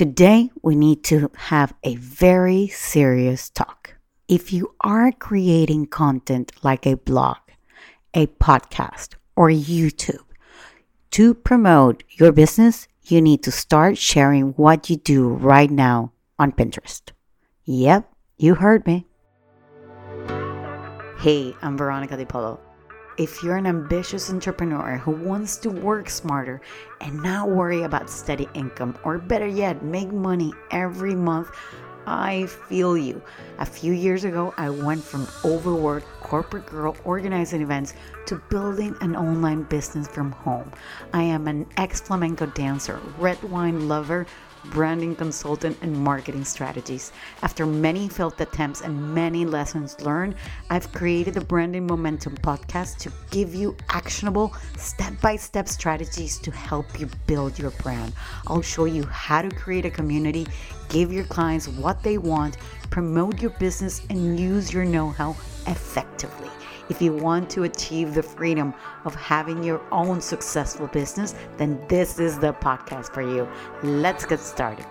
Today, we need to have a very serious talk. If you are creating content like a blog, a podcast, or YouTube to promote your business, you need to start sharing what you do right now on Pinterest. Yep, you heard me. Hey, I'm Veronica DiPolo. If you're an ambitious entrepreneur who wants to work smarter and not worry about steady income, or better yet, make money every month, I feel you. A few years ago, I went from overworked corporate girl organizing events to building an online business from home. I am an ex flamenco dancer, red wine lover, branding consultant, and marketing strategies. After many failed attempts and many lessons learned, I've created the Branding Momentum podcast to give you actionable step by step strategies to help you build your brand. I'll show you how to create a community, give your clients what they want, promote your business, and use your know how effectively. If you want to achieve the freedom of having your own successful business, then this is the podcast for you. Let's get started.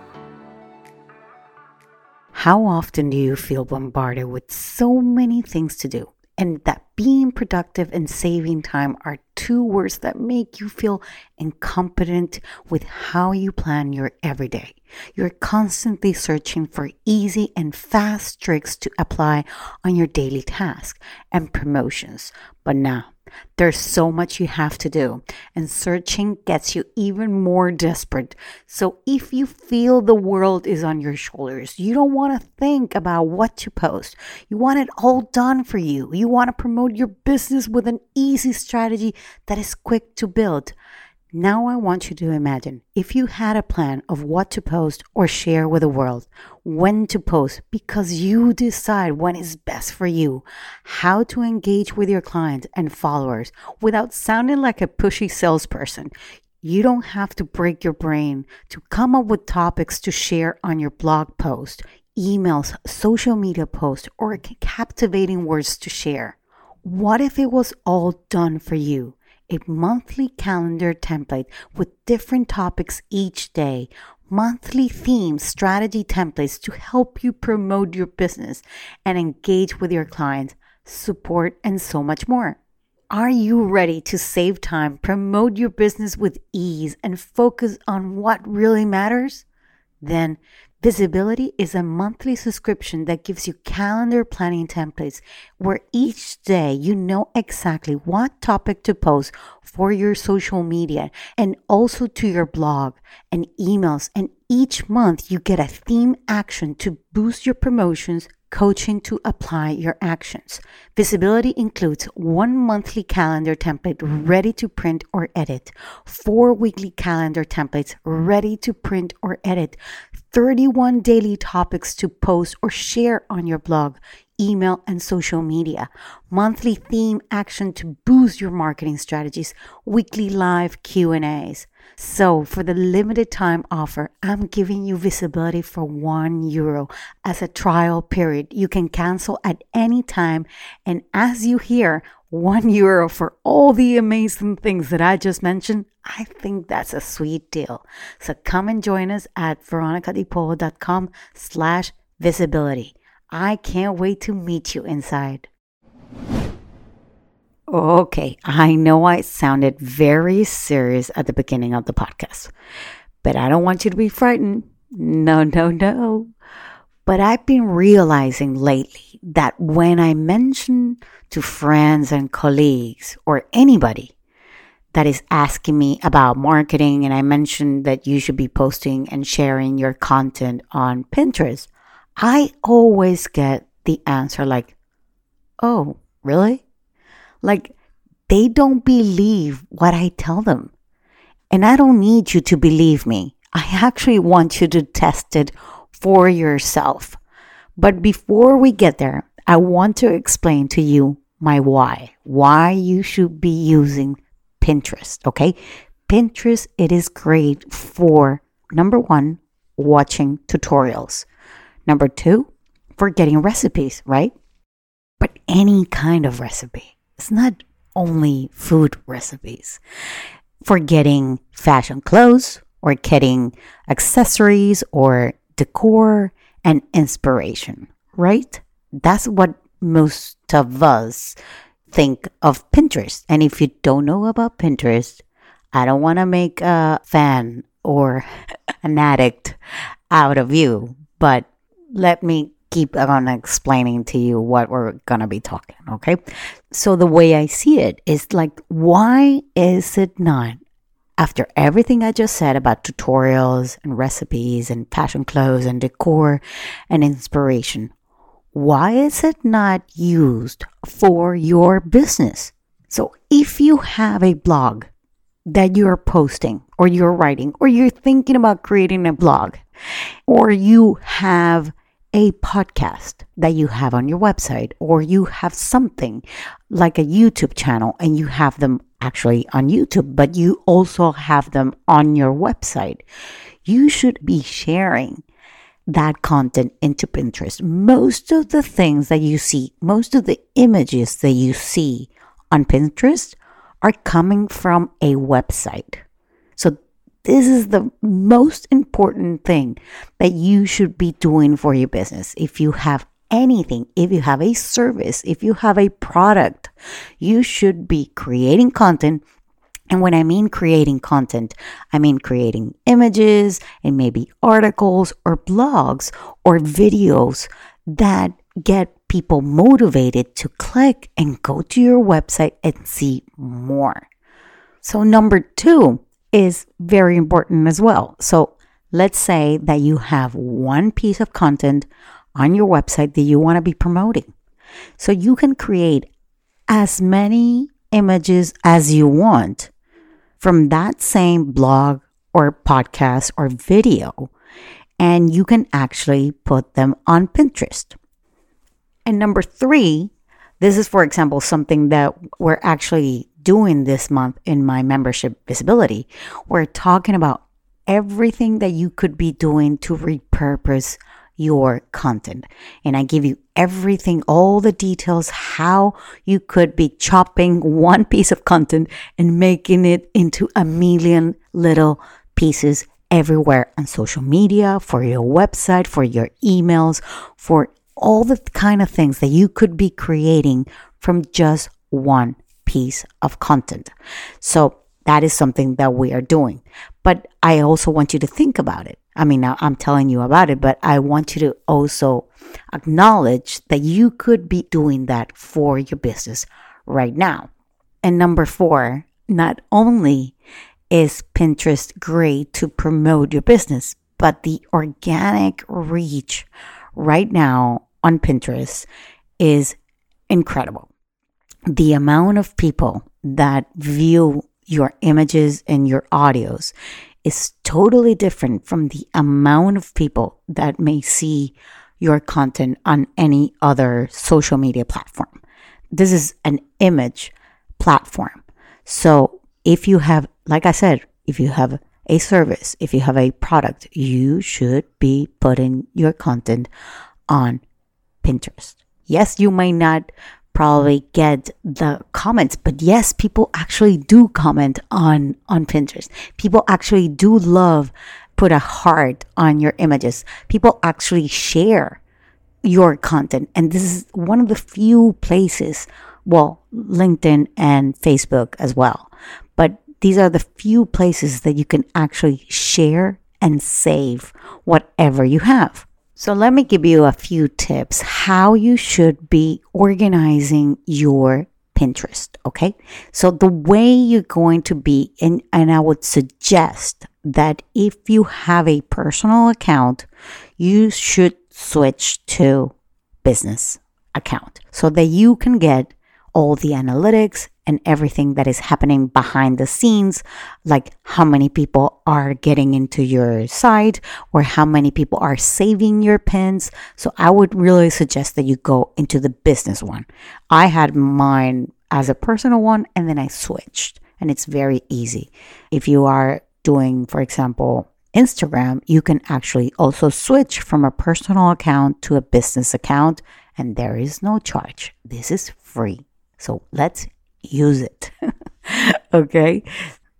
How often do you feel bombarded with so many things to do? And that being productive and saving time are two words that make you feel incompetent with how you plan your everyday. You're constantly searching for easy and fast tricks to apply on your daily tasks and promotions. But now, there's so much you have to do, and searching gets you even more desperate. So, if you feel the world is on your shoulders, you don't want to think about what to post. You want it all done for you. You want to promote your business with an easy strategy that is quick to build. Now I want you to imagine if you had a plan of what to post or share with the world, when to post because you decide when is best for you, how to engage with your clients and followers without sounding like a pushy salesperson. You don't have to break your brain to come up with topics to share on your blog post, emails, social media posts, or captivating words to share. What if it was all done for you? a monthly calendar template with different topics each day, monthly themes, strategy templates to help you promote your business and engage with your clients, support, and so much more. Are you ready to save time, promote your business with ease, and focus on what really matters? Then Visibility is a monthly subscription that gives you calendar planning templates where each day you know exactly what topic to post for your social media and also to your blog and emails. And each month you get a theme action to boost your promotions coaching to apply your actions. Visibility includes one monthly calendar template ready to print or edit, four weekly calendar templates ready to print or edit, 31 daily topics to post or share on your blog, email, and social media, monthly theme action to boost your marketing strategies, weekly live Q&As. So, for the limited time offer, I'm giving you visibility for 1 euro as a trial period. You can cancel at any time and as you hear, 1 euro for all the amazing things that I just mentioned, I think that's a sweet deal. So come and join us at veronicadipolo.com slash visibility. I can't wait to meet you inside. Okay, I know I sounded very serious at the beginning of the podcast, but I don't want you to be frightened. No, no, no. But I've been realizing lately that when I mention to friends and colleagues or anybody that is asking me about marketing, and I mentioned that you should be posting and sharing your content on Pinterest, I always get the answer like, oh, really? Like, they don't believe what I tell them. And I don't need you to believe me. I actually want you to test it for yourself. But before we get there, I want to explain to you my why, why you should be using Pinterest. Okay. Pinterest, it is great for number one, watching tutorials. Number two, for getting recipes, right? But any kind of recipe. It's not only food recipes. For getting fashion clothes, or getting accessories or decor and inspiration, right? That's what most of us think of Pinterest. And if you don't know about Pinterest, I don't want to make a fan or an addict out of you, but let me keep on explaining to you what we're going to be talking, okay? So the way I see it is like why is it not after everything I just said about tutorials and recipes and fashion clothes and decor and inspiration, why is it not used for your business? So if you have a blog that you're posting or you're writing or you're thinking about creating a blog or you have a podcast that you have on your website or you have something like a YouTube channel and you have them actually on YouTube, but you also have them on your website, you should be sharing that content into Pinterest. Most of the things that you see, most of the images that you see on Pinterest are coming from a website. This is the most important thing that you should be doing for your business. If you have anything, if you have a service, if you have a product, you should be creating content and when I mean creating content, I mean creating images and maybe articles or blogs or videos that get people motivated to click and go to your website and see more. So, number two is very important as well. So, let's say that you have one piece of content on your website that you want to be promoting. So, you can create as many images as you want from that same blog or podcast or video, and you can actually put them on Pinterest. And number three, this is, for example, something that we're actually doing this month in my membership visibility. We're talking about everything that you could be doing to repurpose your content. And I give you everything, all the details, how you could be chopping one piece of content and making it into a million little pieces everywhere on social media, for your website, for your emails, for all the kind of things that you could be creating from just one piece of content. So that is something that we are doing. But I also want you to think about it. I mean, I'm telling you about it, but I want you to also acknowledge that you could be doing that for your business right now. And number four, not only is Pinterest great to promote your business, but the organic reach right now on Pinterest is incredible. The amount of people that view your images and your audios is totally different from the amount of people that may see your content on any other social media platform. This is an image platform. So if you have, like I said, if you have a service, if you have a product, you should be putting your content on Pinterest. Yes, you might not probably get the comments but yes people actually do comment on on pinterest. People actually do love put a heart on your images. People actually share your content and this is one of the few places well linkedin and facebook as well. But these are the few places that you can actually share and save whatever you have so let me give you a few tips how you should be organizing your Pinterest. Okay. So the way you're going to be, and, and I would suggest that if you have a personal account, you should switch to business account so that you can get all the analytics and everything that is happening behind the scenes, like how many people are getting into your site or how many people are saving your pins. So I would really suggest that you go into the business one. I had mine as a personal one and then I switched, and it's very easy. If you are doing, for example, Instagram, you can actually also switch from a personal account to a business account, and there is no charge. This is free. So let's use it. okay.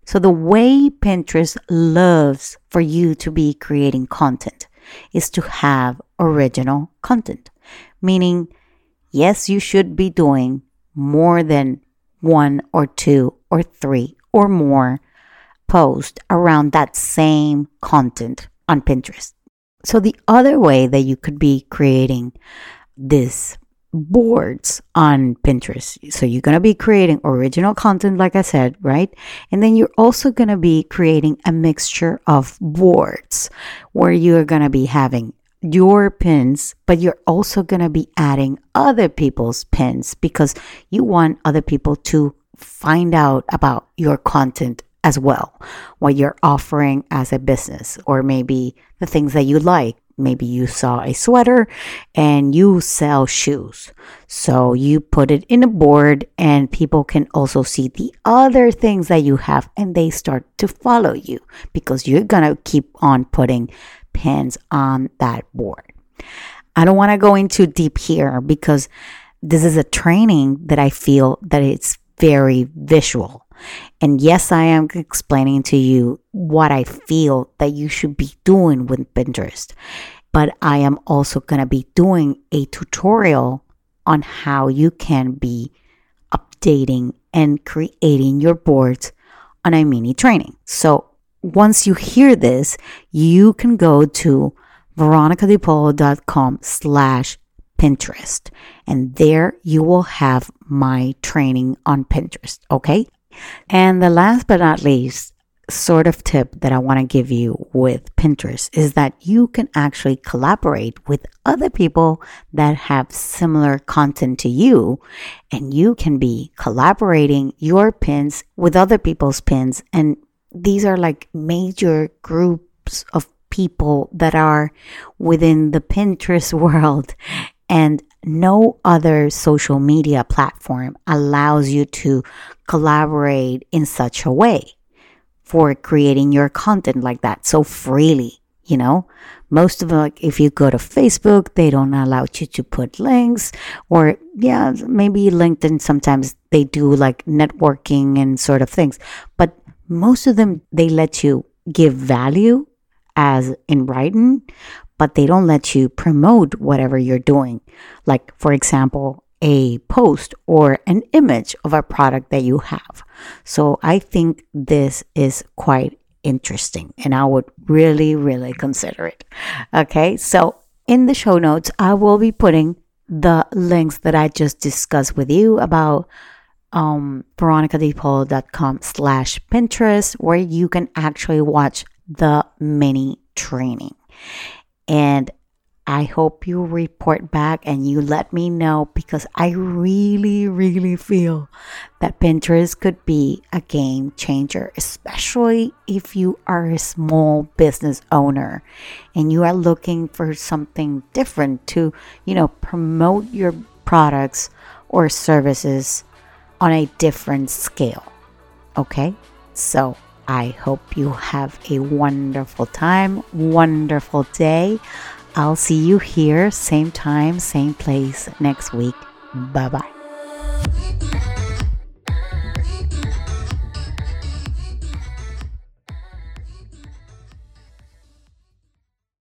So, the way Pinterest loves for you to be creating content is to have original content, meaning, yes, you should be doing more than one or two or three or more posts around that same content on Pinterest. So, the other way that you could be creating this boards on Pinterest. So you're going to be creating original content, like I said, right? And then you're also going to be creating a mixture of boards where you're going to be having your pins, but you're also going to be adding other people's pins because you want other people to find out about your content as well, what you're offering as a business, or maybe the things that you like maybe you saw a sweater and you sell shoes. So you put it in a board and people can also see the other things that you have and they start to follow you because you're going to keep on putting pins on that board. I don't want to go into deep here because this is a training that I feel that it's very visual. And yes, I am explaining to you what I feel that you should be doing with Pinterest. But I am also going to be doing a tutorial on how you can be updating and creating your boards on a mini training. So once you hear this, you can go to veronicadipolo.com slash Pinterest. And there you will have my training on Pinterest. Okay. And the last but not least sort of tip that I want to give you with Pinterest is that you can actually collaborate with other people that have similar content to you, and you can be collaborating your pins with other people's pins. And these are like major groups of people that are within the Pinterest world. And no other social media platform allows you to collaborate in such a way for creating your content like that so freely, you know? Most of like if you go to Facebook, they don't allow you to put links or yeah, maybe LinkedIn sometimes they do like networking and sort of things. But most of them, they let you give value as in writing, but they don't let you promote whatever you're doing. Like, for example, a post or an image of a product that you have. So I think this is quite interesting and I would really, really consider it. Okay, so in the show notes, I will be putting the links that I just discussed with you about um, veronicadipolo.com slash Pinterest, where you can actually watch the mini training. And I hope you report back and you let me know because I really, really feel that Pinterest could be a game changer, especially if you are a small business owner and you are looking for something different to, you know, promote your products or services on a different scale. Okay? So I hope you have a wonderful time, wonderful day. I'll see you here, same time, same place next week. Bye bye.